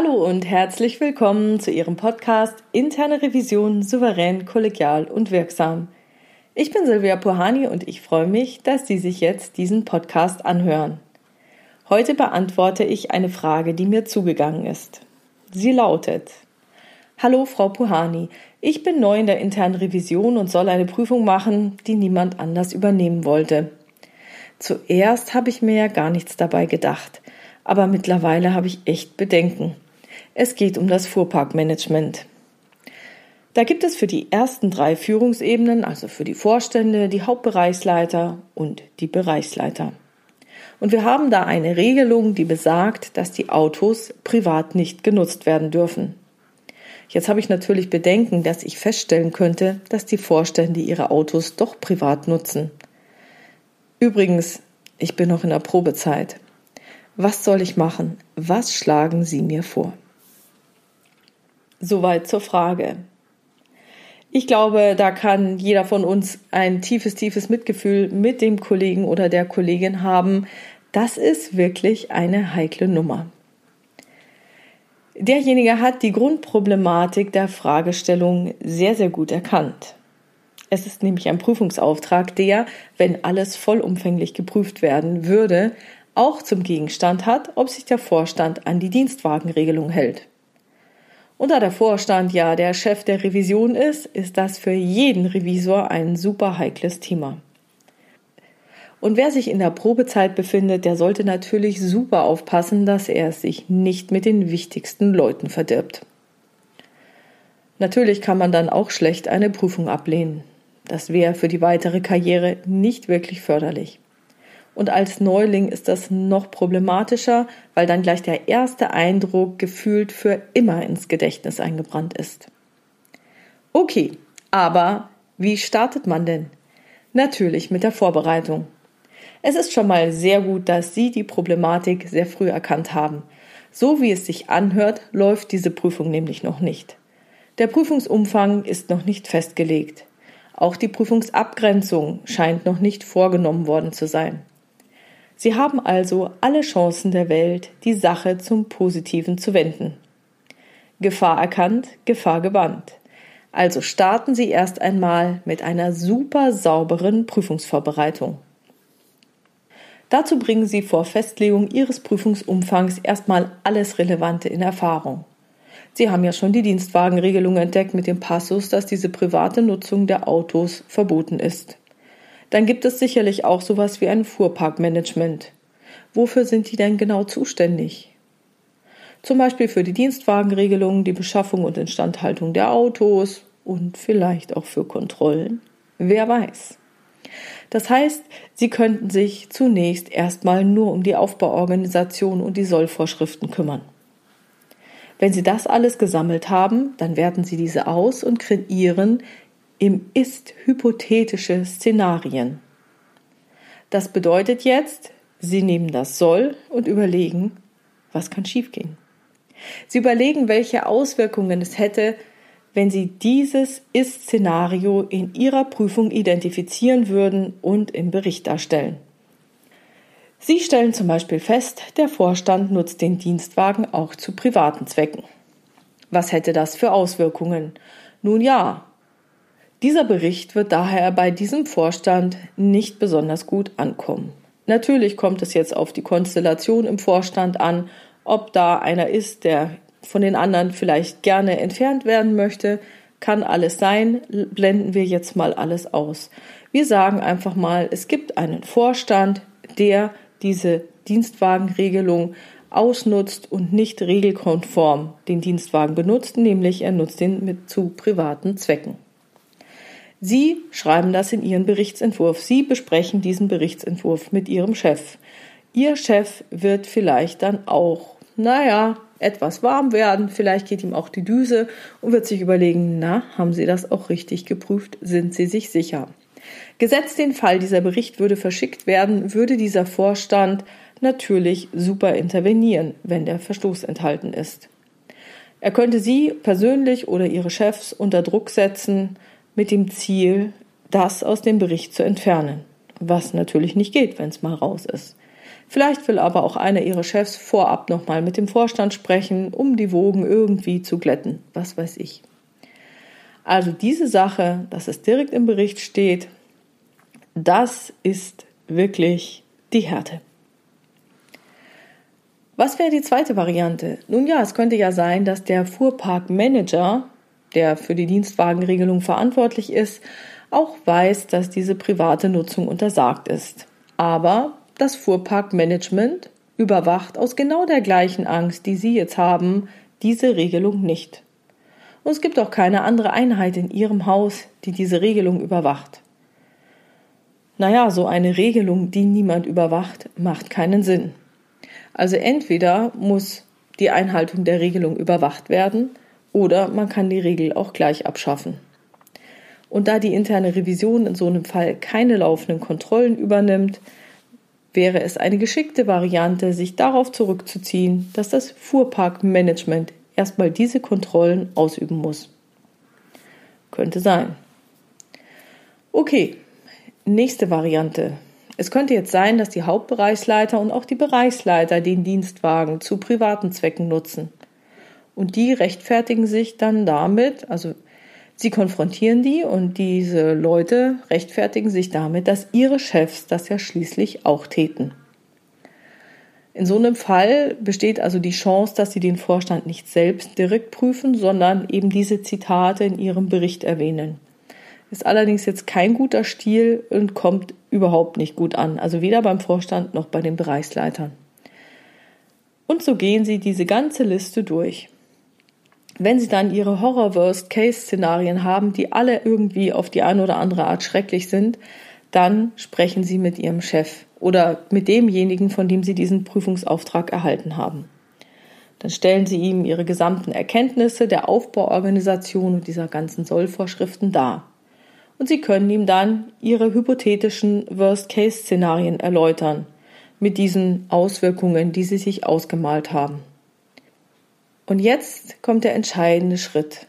Hallo und herzlich willkommen zu Ihrem Podcast Interne Revision souverän, kollegial und wirksam. Ich bin Silvia Puhani und ich freue mich, dass Sie sich jetzt diesen Podcast anhören. Heute beantworte ich eine Frage, die mir zugegangen ist. Sie lautet Hallo Frau Puhani, ich bin neu in der internen Revision und soll eine Prüfung machen, die niemand anders übernehmen wollte. Zuerst habe ich mir ja gar nichts dabei gedacht – aber mittlerweile habe ich echt Bedenken. Es geht um das Fuhrparkmanagement. Da gibt es für die ersten drei Führungsebenen, also für die Vorstände, die Hauptbereichsleiter und die Bereichsleiter. Und wir haben da eine Regelung, die besagt, dass die Autos privat nicht genutzt werden dürfen. Jetzt habe ich natürlich Bedenken, dass ich feststellen könnte, dass die Vorstände ihre Autos doch privat nutzen. Übrigens, ich bin noch in der Probezeit. Was soll ich machen? Was schlagen Sie mir vor? Soweit zur Frage. Ich glaube, da kann jeder von uns ein tiefes, tiefes Mitgefühl mit dem Kollegen oder der Kollegin haben. Das ist wirklich eine heikle Nummer. Derjenige hat die Grundproblematik der Fragestellung sehr, sehr gut erkannt. Es ist nämlich ein Prüfungsauftrag, der, wenn alles vollumfänglich geprüft werden würde, auch zum Gegenstand hat, ob sich der Vorstand an die Dienstwagenregelung hält. Und da der Vorstand ja der Chef der Revision ist, ist das für jeden Revisor ein super heikles Thema. Und wer sich in der Probezeit befindet, der sollte natürlich super aufpassen, dass er sich nicht mit den wichtigsten Leuten verdirbt. Natürlich kann man dann auch schlecht eine Prüfung ablehnen. Das wäre für die weitere Karriere nicht wirklich förderlich. Und als Neuling ist das noch problematischer, weil dann gleich der erste Eindruck gefühlt für immer ins Gedächtnis eingebrannt ist. Okay, aber wie startet man denn? Natürlich mit der Vorbereitung. Es ist schon mal sehr gut, dass Sie die Problematik sehr früh erkannt haben. So wie es sich anhört, läuft diese Prüfung nämlich noch nicht. Der Prüfungsumfang ist noch nicht festgelegt. Auch die Prüfungsabgrenzung scheint noch nicht vorgenommen worden zu sein. Sie haben also alle Chancen der Welt, die Sache zum Positiven zu wenden. Gefahr erkannt, Gefahr gebannt. Also starten Sie erst einmal mit einer super sauberen Prüfungsvorbereitung. Dazu bringen Sie vor Festlegung Ihres Prüfungsumfangs erstmal alles Relevante in Erfahrung. Sie haben ja schon die Dienstwagenregelung entdeckt mit dem Passus, dass diese private Nutzung der Autos verboten ist dann gibt es sicherlich auch sowas wie ein Fuhrparkmanagement. Wofür sind die denn genau zuständig? Zum Beispiel für die Dienstwagenregelung, die Beschaffung und Instandhaltung der Autos und vielleicht auch für Kontrollen. Wer weiß. Das heißt, Sie könnten sich zunächst erstmal nur um die Aufbauorganisation und die Sollvorschriften kümmern. Wenn Sie das alles gesammelt haben, dann werten Sie diese aus und kreieren im Ist hypothetische Szenarien. Das bedeutet jetzt, Sie nehmen das Soll und überlegen, was kann schiefgehen. Sie überlegen, welche Auswirkungen es hätte, wenn Sie dieses Ist-Szenario in Ihrer Prüfung identifizieren würden und im Bericht darstellen. Sie stellen zum Beispiel fest, der Vorstand nutzt den Dienstwagen auch zu privaten Zwecken. Was hätte das für Auswirkungen? Nun ja, dieser Bericht wird daher bei diesem Vorstand nicht besonders gut ankommen. Natürlich kommt es jetzt auf die Konstellation im Vorstand an, ob da einer ist, der von den anderen vielleicht gerne entfernt werden möchte, kann alles sein, blenden wir jetzt mal alles aus. Wir sagen einfach mal, es gibt einen Vorstand, der diese Dienstwagenregelung ausnutzt und nicht regelkonform den Dienstwagen benutzt, nämlich er nutzt ihn mit zu privaten Zwecken. Sie schreiben das in Ihren Berichtsentwurf. Sie besprechen diesen Berichtsentwurf mit Ihrem Chef. Ihr Chef wird vielleicht dann auch, naja, etwas warm werden, vielleicht geht ihm auch die Düse und wird sich überlegen, na, haben Sie das auch richtig geprüft? Sind Sie sich sicher? Gesetzt den Fall, dieser Bericht würde verschickt werden, würde dieser Vorstand natürlich super intervenieren, wenn der Verstoß enthalten ist. Er könnte Sie persönlich oder Ihre Chefs unter Druck setzen, mit dem Ziel, das aus dem Bericht zu entfernen. Was natürlich nicht geht, wenn es mal raus ist. Vielleicht will aber auch einer ihrer Chefs vorab nochmal mit dem Vorstand sprechen, um die Wogen irgendwie zu glätten. Was weiß ich. Also diese Sache, dass es direkt im Bericht steht, das ist wirklich die Härte. Was wäre die zweite Variante? Nun ja, es könnte ja sein, dass der Fuhrparkmanager, der für die Dienstwagenregelung verantwortlich ist, auch weiß, dass diese private Nutzung untersagt ist. Aber das Fuhrparkmanagement überwacht aus genau der gleichen Angst, die Sie jetzt haben, diese Regelung nicht. Und es gibt auch keine andere Einheit in Ihrem Haus, die diese Regelung überwacht. Naja, so eine Regelung, die niemand überwacht, macht keinen Sinn. Also entweder muss die Einhaltung der Regelung überwacht werden oder man kann die Regel auch gleich abschaffen. Und da die interne Revision in so einem Fall keine laufenden Kontrollen übernimmt, wäre es eine geschickte Variante, sich darauf zurückzuziehen, dass das Fuhrparkmanagement erstmal diese Kontrollen ausüben muss. Könnte sein. Okay, nächste Variante. Es könnte jetzt sein, dass die Hauptbereichsleiter und auch die Bereichsleiter den Dienstwagen zu privaten Zwecken nutzen. Und die rechtfertigen sich dann damit, also Sie konfrontieren die und diese Leute rechtfertigen sich damit, dass ihre Chefs das ja schließlich auch täten. In so einem Fall besteht also die Chance, dass Sie den Vorstand nicht selbst direkt prüfen, sondern eben diese Zitate in Ihrem Bericht erwähnen. Ist allerdings jetzt kein guter Stil und kommt überhaupt nicht gut an, also weder beim Vorstand noch bei den Bereichsleitern. Und so gehen Sie diese ganze Liste durch wenn sie dann ihre Horror-Worst-Case-Szenarien haben, die alle irgendwie auf die eine oder andere Art schrecklich sind, dann sprechen sie mit ihrem Chef oder mit demjenigen, von dem sie diesen Prüfungsauftrag erhalten haben. Dann stellen sie ihm ihre gesamten Erkenntnisse der Aufbauorganisation und dieser ganzen Sollvorschriften dar. Und sie können ihm dann ihre hypothetischen Worst-Case-Szenarien erläutern, mit diesen Auswirkungen, die sie sich ausgemalt haben. Und jetzt kommt der entscheidende Schritt.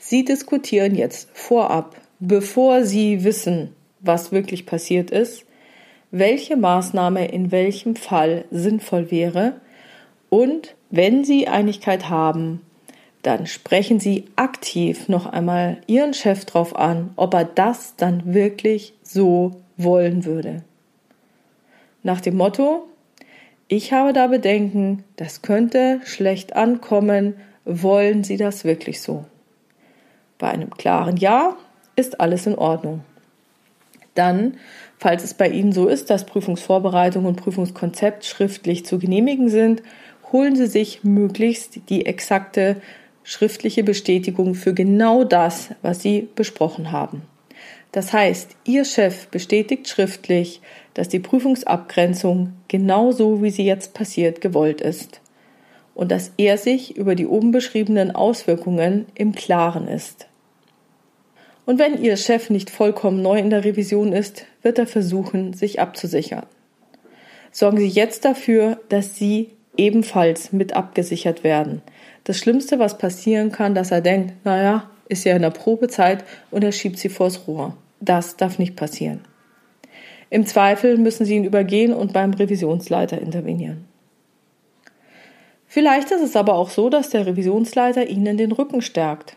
Sie diskutieren jetzt vorab, bevor Sie wissen, was wirklich passiert ist, welche Maßnahme in welchem Fall sinnvoll wäre und wenn Sie Einigkeit haben, dann sprechen Sie aktiv noch einmal Ihren Chef drauf an, ob er das dann wirklich so wollen würde. Nach dem Motto, ich habe da Bedenken, das könnte schlecht ankommen. Wollen Sie das wirklich so? Bei einem klaren Ja ist alles in Ordnung. Dann, falls es bei Ihnen so ist, dass Prüfungsvorbereitung und Prüfungskonzept schriftlich zu genehmigen sind, holen Sie sich möglichst die exakte schriftliche Bestätigung für genau das, was Sie besprochen haben. Das heißt, Ihr Chef bestätigt schriftlich, dass die Prüfungsabgrenzung genau so, wie sie jetzt passiert, gewollt ist und dass er sich über die oben beschriebenen Auswirkungen im Klaren ist. Und wenn Ihr Chef nicht vollkommen neu in der Revision ist, wird er versuchen, sich abzusichern. Sorgen Sie jetzt dafür, dass Sie ebenfalls mit abgesichert werden. Das Schlimmste, was passieren kann, dass er denkt, naja, ist ja in der Probezeit und er schiebt sie vors Rohr. Das darf nicht passieren. Im Zweifel müssen Sie ihn übergehen und beim Revisionsleiter intervenieren. Vielleicht ist es aber auch so, dass der Revisionsleiter Ihnen den Rücken stärkt.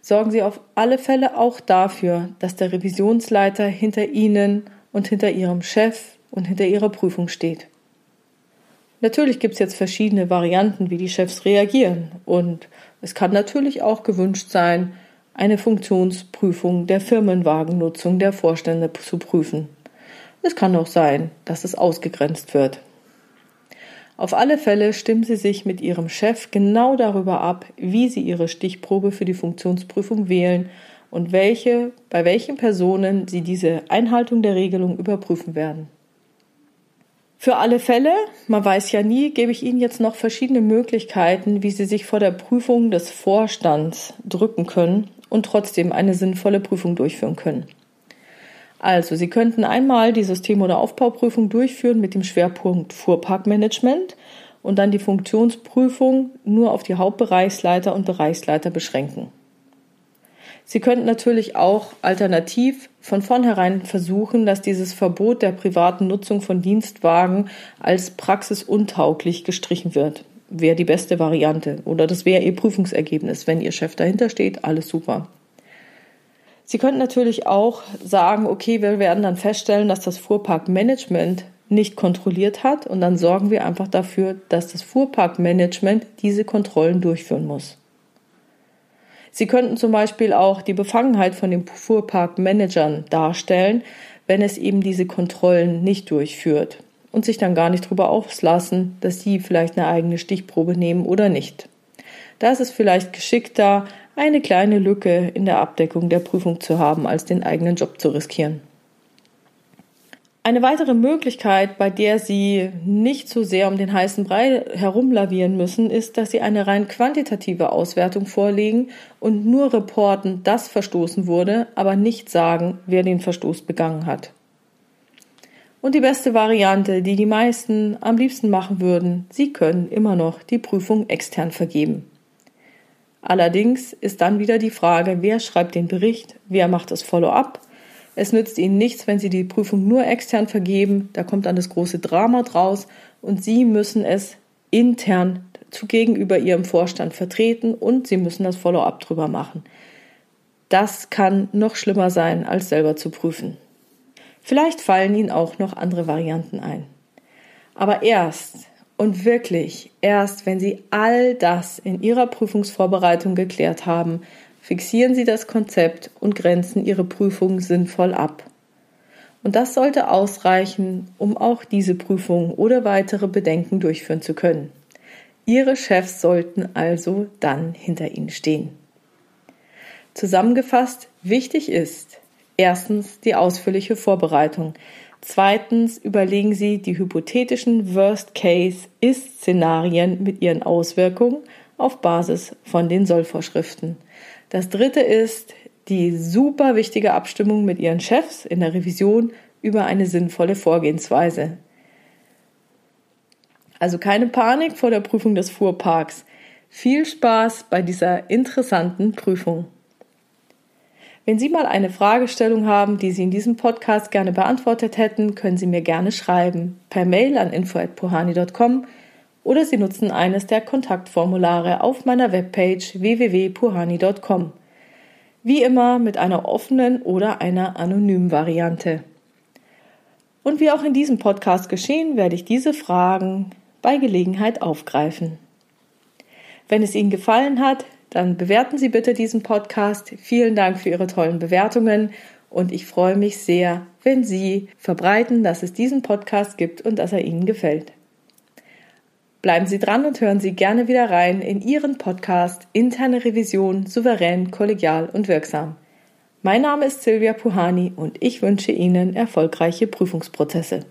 Sorgen Sie auf alle Fälle auch dafür, dass der Revisionsleiter hinter Ihnen und hinter Ihrem Chef und hinter Ihrer Prüfung steht. Natürlich gibt es jetzt verschiedene Varianten, wie die Chefs reagieren. Und es kann natürlich auch gewünscht sein, eine Funktionsprüfung der Firmenwagennutzung der Vorstände zu prüfen. Es kann auch sein, dass es ausgegrenzt wird. Auf alle Fälle stimmen Sie sich mit Ihrem Chef genau darüber ab, wie Sie Ihre Stichprobe für die Funktionsprüfung wählen und welche, bei welchen Personen Sie diese Einhaltung der Regelung überprüfen werden. Für alle Fälle, man weiß ja nie, gebe ich Ihnen jetzt noch verschiedene Möglichkeiten, wie Sie sich vor der Prüfung des Vorstands drücken können und trotzdem eine sinnvolle Prüfung durchführen können. Also, Sie könnten einmal die System- oder Aufbauprüfung durchführen mit dem Schwerpunkt Fuhrparkmanagement und dann die Funktionsprüfung nur auf die Hauptbereichsleiter und Bereichsleiter beschränken. Sie könnten natürlich auch alternativ von vornherein versuchen, dass dieses Verbot der privaten Nutzung von Dienstwagen als praxisuntauglich gestrichen wird. Wäre die beste Variante. Oder das wäre Ihr Prüfungsergebnis. Wenn Ihr Chef dahinter steht, alles super. Sie könnten natürlich auch sagen, okay, wir werden dann feststellen, dass das Fuhrparkmanagement nicht kontrolliert hat und dann sorgen wir einfach dafür, dass das Fuhrparkmanagement diese Kontrollen durchführen muss. Sie könnten zum Beispiel auch die Befangenheit von den Fuhrparkmanagern darstellen, wenn es eben diese Kontrollen nicht durchführt und sich dann gar nicht darüber auslassen, dass sie vielleicht eine eigene Stichprobe nehmen oder nicht. Da ist es vielleicht geschickter, eine kleine Lücke in der Abdeckung der Prüfung zu haben, als den eigenen Job zu riskieren. Eine weitere Möglichkeit, bei der Sie nicht so sehr um den heißen Brei herumlavieren müssen, ist, dass Sie eine rein quantitative Auswertung vorlegen und nur reporten, dass verstoßen wurde, aber nicht sagen, wer den Verstoß begangen hat. Und die beste Variante, die die meisten am liebsten machen würden, Sie können immer noch die Prüfung extern vergeben. Allerdings ist dann wieder die Frage, wer schreibt den Bericht, wer macht das Follow-up es nützt ihnen nichts, wenn sie die Prüfung nur extern vergeben. Da kommt dann das große Drama draus und sie müssen es intern zu gegenüber ihrem Vorstand vertreten und sie müssen das Follow-up drüber machen. Das kann noch schlimmer sein, als selber zu prüfen. Vielleicht fallen Ihnen auch noch andere Varianten ein. Aber erst und wirklich erst, wenn Sie all das in Ihrer Prüfungsvorbereitung geklärt haben, Fixieren Sie das Konzept und grenzen Ihre Prüfung sinnvoll ab. Und das sollte ausreichen, um auch diese Prüfung oder weitere Bedenken durchführen zu können. Ihre Chefs sollten also dann hinter Ihnen stehen. Zusammengefasst, wichtig ist erstens die ausführliche Vorbereitung. Zweitens überlegen Sie die hypothetischen Worst-Case-Ist-Szenarien mit ihren Auswirkungen auf Basis von den Sollvorschriften. Das dritte ist die super wichtige Abstimmung mit Ihren Chefs in der Revision über eine sinnvolle Vorgehensweise. Also keine Panik vor der Prüfung des Fuhrparks. Viel Spaß bei dieser interessanten Prüfung. Wenn Sie mal eine Fragestellung haben, die Sie in diesem Podcast gerne beantwortet hätten, können Sie mir gerne schreiben per Mail an info@puhani.com oder Sie nutzen eines der Kontaktformulare auf meiner Webpage www.puhani.com. Wie immer mit einer offenen oder einer anonymen Variante. Und wie auch in diesem Podcast geschehen, werde ich diese Fragen bei Gelegenheit aufgreifen. Wenn es Ihnen gefallen hat, dann bewerten Sie bitte diesen Podcast. Vielen Dank für Ihre tollen Bewertungen und ich freue mich sehr, wenn Sie verbreiten, dass es diesen Podcast gibt und dass er Ihnen gefällt. Bleiben Sie dran und hören Sie gerne wieder rein in Ihren Podcast Interne Revision souverän, kollegial und wirksam. Mein Name ist Silvia Puhani und ich wünsche Ihnen erfolgreiche Prüfungsprozesse.